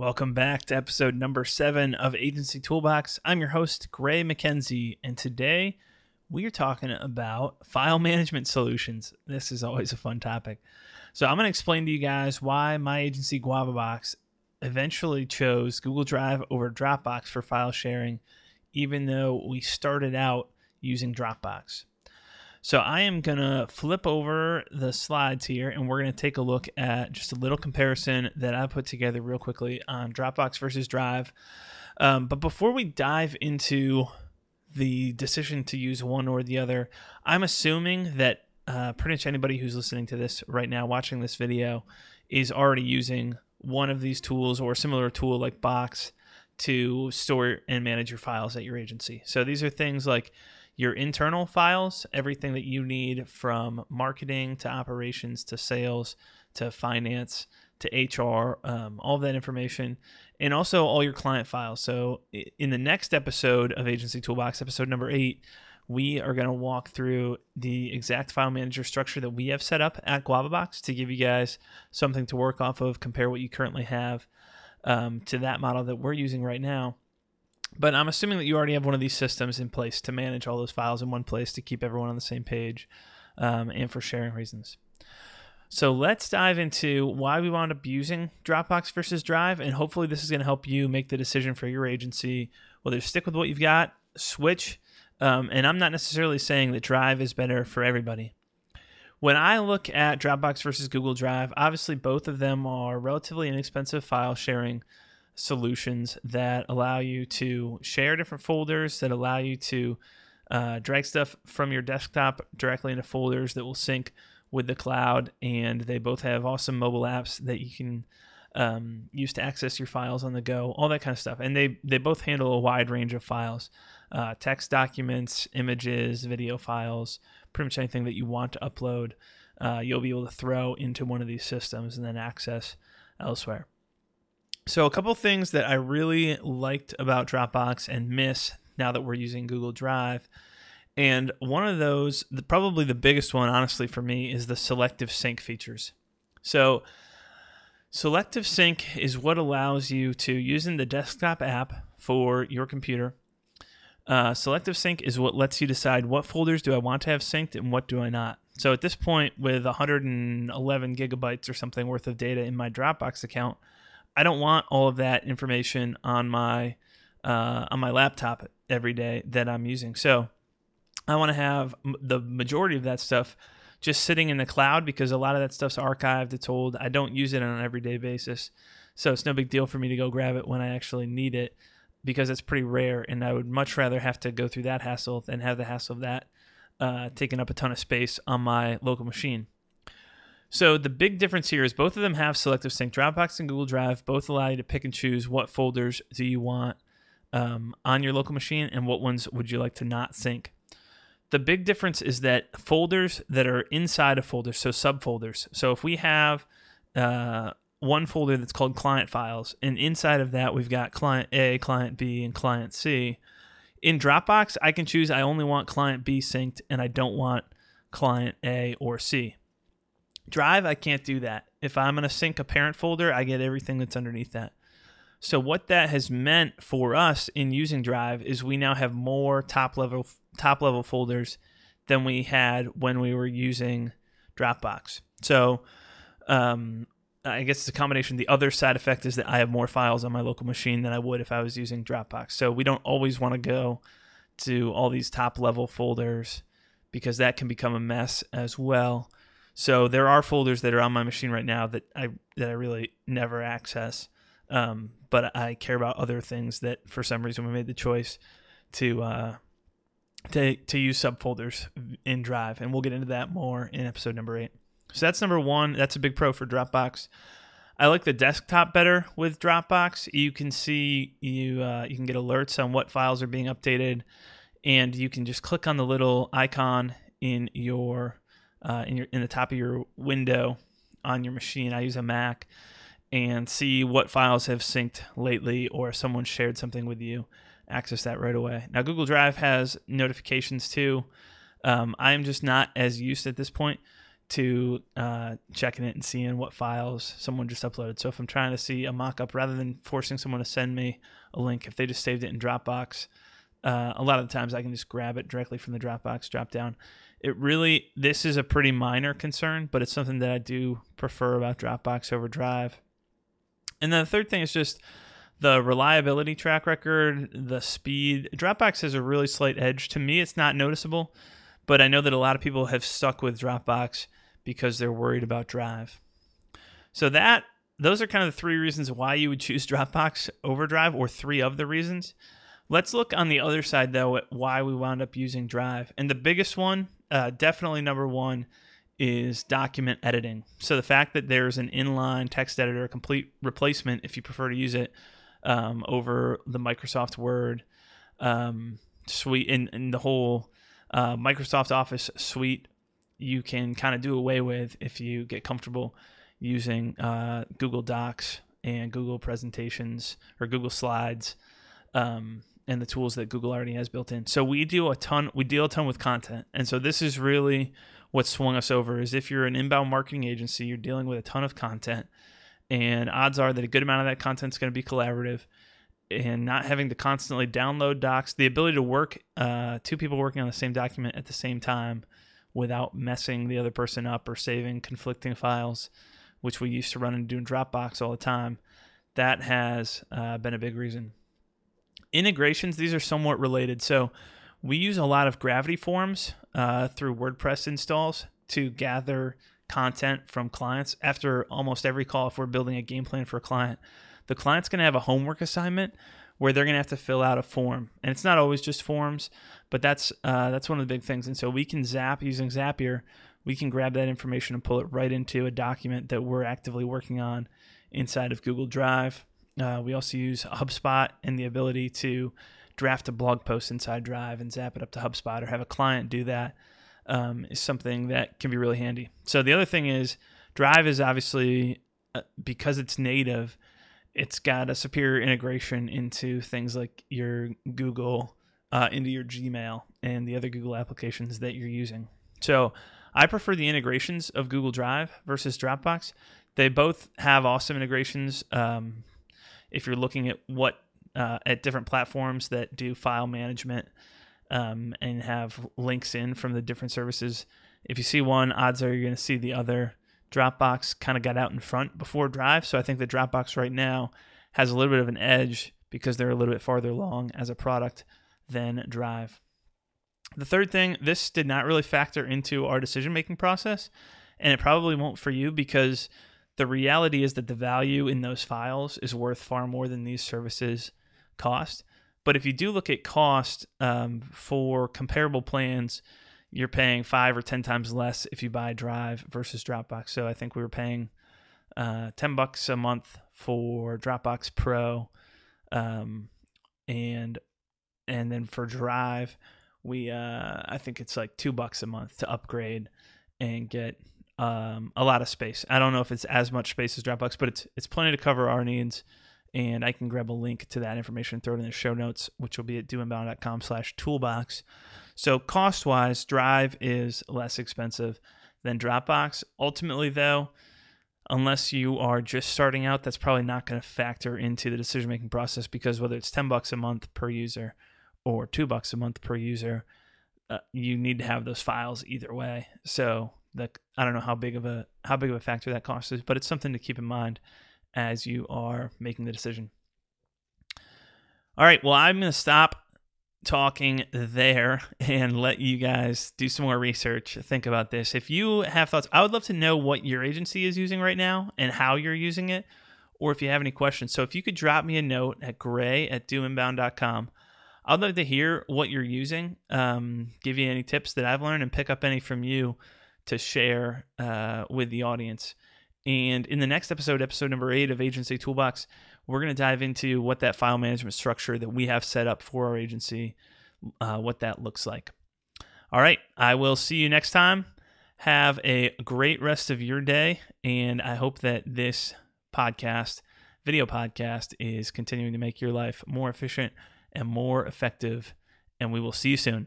Welcome back to episode number seven of Agency Toolbox. I'm your host, Gray McKenzie, and today we are talking about file management solutions. This is always a fun topic. So, I'm going to explain to you guys why my agency Guavabox eventually chose Google Drive over Dropbox for file sharing, even though we started out using Dropbox. So I am going to flip over the slides here and we're going to take a look at just a little comparison that I put together real quickly on Dropbox versus Drive. Um, but before we dive into the decision to use one or the other, I'm assuming that uh, pretty much anybody who's listening to this right now, watching this video, is already using one of these tools or a similar tool like Box to store and manage your files at your agency. So these are things like your internal files, everything that you need from marketing to operations to sales to finance to HR, um, all of that information, and also all your client files. So, in the next episode of Agency Toolbox, episode number eight, we are going to walk through the exact file manager structure that we have set up at Guavabox to give you guys something to work off of, compare what you currently have um, to that model that we're using right now. But I'm assuming that you already have one of these systems in place to manage all those files in one place to keep everyone on the same page um, and for sharing reasons. So let's dive into why we wound up using Dropbox versus Drive, and hopefully this is going to help you make the decision for your agency whether stick with what you've got, switch. Um, and I'm not necessarily saying that Drive is better for everybody. When I look at Dropbox versus Google Drive, obviously both of them are relatively inexpensive file sharing solutions that allow you to share different folders, that allow you to uh, drag stuff from your desktop directly into folders that will sync with the cloud. And they both have awesome mobile apps that you can um, use to access your files on the go, all that kind of stuff. And they, they both handle a wide range of files uh, text documents, images, video files, pretty much anything that you want to upload. Uh, you'll be able to throw into one of these systems and then access elsewhere. So, a couple things that I really liked about Dropbox and miss now that we're using Google Drive. And one of those, probably the biggest one, honestly, for me, is the selective sync features. So, selective sync is what allows you to, using the desktop app for your computer, uh, selective sync is what lets you decide what folders do I want to have synced and what do I not. So at this point, with 111 gigabytes or something worth of data in my Dropbox account, I don't want all of that information on my uh, on my laptop every day that I'm using. So I want to have the majority of that stuff just sitting in the cloud because a lot of that stuff's archived. It's old. I don't use it on an everyday basis, so it's no big deal for me to go grab it when I actually need it because it's pretty rare. And I would much rather have to go through that hassle than have the hassle of that uh, taking up a ton of space on my local machine. So the big difference here is both of them have selective sync. Dropbox and Google Drive both allow you to pick and choose what folders do you want um, on your local machine and what ones would you like to not sync. The big difference is that folders that are inside of folders, so subfolders. So if we have uh, one folder that's called client files, and inside of that we've got client A, client B, and client C. In Dropbox, I can choose I only want client B synced and I don't want client A or C. Drive, I can't do that. If I'm going to sync a parent folder, I get everything that's underneath that. So what that has meant for us in using Drive is we now have more top level top level folders than we had when we were using Dropbox. So um, I guess it's a combination. The other side effect is that I have more files on my local machine than I would if I was using Dropbox. So we don't always want to go to all these top level folders because that can become a mess as well. So there are folders that are on my machine right now that I that I really never access. Um, but I care about other things that for some reason we made the choice to uh, to to use subfolders in Drive, and we'll get into that more in episode number eight. So that's number one. That's a big pro for Dropbox. I like the desktop better with Dropbox. You can see you uh, you can get alerts on what files are being updated, and you can just click on the little icon in your uh, in your in the top of your window on your machine. I use a Mac and see what files have synced lately or someone shared something with you. Access that right away. Now Google Drive has notifications too. Um, I'm just not as used at this point to uh, checking it and seeing what files someone just uploaded. So if I'm trying to see a mock-up, rather than forcing someone to send me a link, if they just saved it in Dropbox, uh, a lot of the times I can just grab it directly from the Dropbox drop down. It really, this is a pretty minor concern, but it's something that I do prefer about Dropbox over Drive. And then the third thing is just the reliability track record, the speed. Dropbox has a really slight edge. To me, it's not noticeable, but I know that a lot of people have stuck with Dropbox because they're worried about Drive. So that those are kind of the three reasons why you would choose Dropbox over Drive, or three of the reasons. Let's look on the other side though at why we wound up using Drive. And the biggest one, uh, definitely number one, is document editing. So the fact that there's an inline text editor, complete replacement if you prefer to use it um, over the Microsoft Word um, suite and, the whole uh, Microsoft Office suite, you can kind of do away with if you get comfortable using uh, Google Docs and Google presentations or Google Slides. Um, and the tools that Google already has built in. So we do a ton we deal a ton with content. And so this is really what swung us over is if you're an inbound marketing agency, you're dealing with a ton of content and odds are that a good amount of that content is going to be collaborative and not having to constantly download docs the ability to work uh, two people working on the same document at the same time without messing the other person up or saving conflicting files which we used to run into in dropbox all the time that has uh, been a big reason integrations these are somewhat related. So we use a lot of gravity forms uh, through wordpress installs to gather content from clients. After almost every call if we're building a game plan for a client the client's going to have a homework assignment where they're going to have to fill out a form. And it's not always just forms but that's uh, that's one of the big things. And so we can zap using zapier we can grab that information and pull it right into a document that we're actively working on inside of google drive uh, we also use hubspot and the ability to draft a blog post inside drive and zap it up to hubspot or have a client do that um, is something that can be really handy. So the other thing is Drive is obviously uh, because it's native, it's got a superior integration into things like your Google, uh, into your Gmail and the other Google applications that you're using. So I prefer the integrations of Google Drive versus Dropbox. They both have awesome integrations. Um, if you're looking at what uh, at different platforms that do file management um, and have links in from the different services. If you see one, odds are you're going to see the other. Dropbox kind of got out in front before Drive, so I think the Dropbox right now has a little bit of an edge because they're a little bit farther along as a product than Drive. The third thing, this did not really factor into our decision making process, and it probably won't for you because the reality is that the value in those files is worth far more than these services cost. But if you do look at cost um, for comparable plans, you're paying five or ten times less if you buy Drive versus Dropbox. So I think we were paying uh, ten bucks a month for Dropbox Pro, um, and and then for Drive, we uh, I think it's like two bucks a month to upgrade and get um, a lot of space. I don't know if it's as much space as Dropbox, but it's it's plenty to cover our needs and I can grab a link to that information throw it in the show notes, which will be at doinbound.com slash toolbox. So cost wise, Drive is less expensive than Dropbox. Ultimately, though, unless you are just starting out, that's probably not going to factor into the decision making process because whether it's 10 bucks a month per user or 2 bucks a month per user, uh, you need to have those files either way. So the I don't know how big of a how big of a factor that cost is, but it's something to keep in mind as you are making the decision. All right, well, I'm going to stop talking there and let you guys do some more research, think about this. If you have thoughts, I would love to know what your agency is using right now and how you're using it, or if you have any questions. So if you could drop me a note at gray at doinbound.com. I'd love to hear what you're using, um, give you any tips that I've learned, and pick up any from you to share uh, with the audience. And in the next episode, episode number eight of Agency Toolbox, we're going to dive into what that file management structure that we have set up for our agency, uh, what that looks like. All right, I will see you next time. Have a great rest of your day, and I hope that this podcast, video podcast, is continuing to make your life more efficient and more effective. And we will see you soon.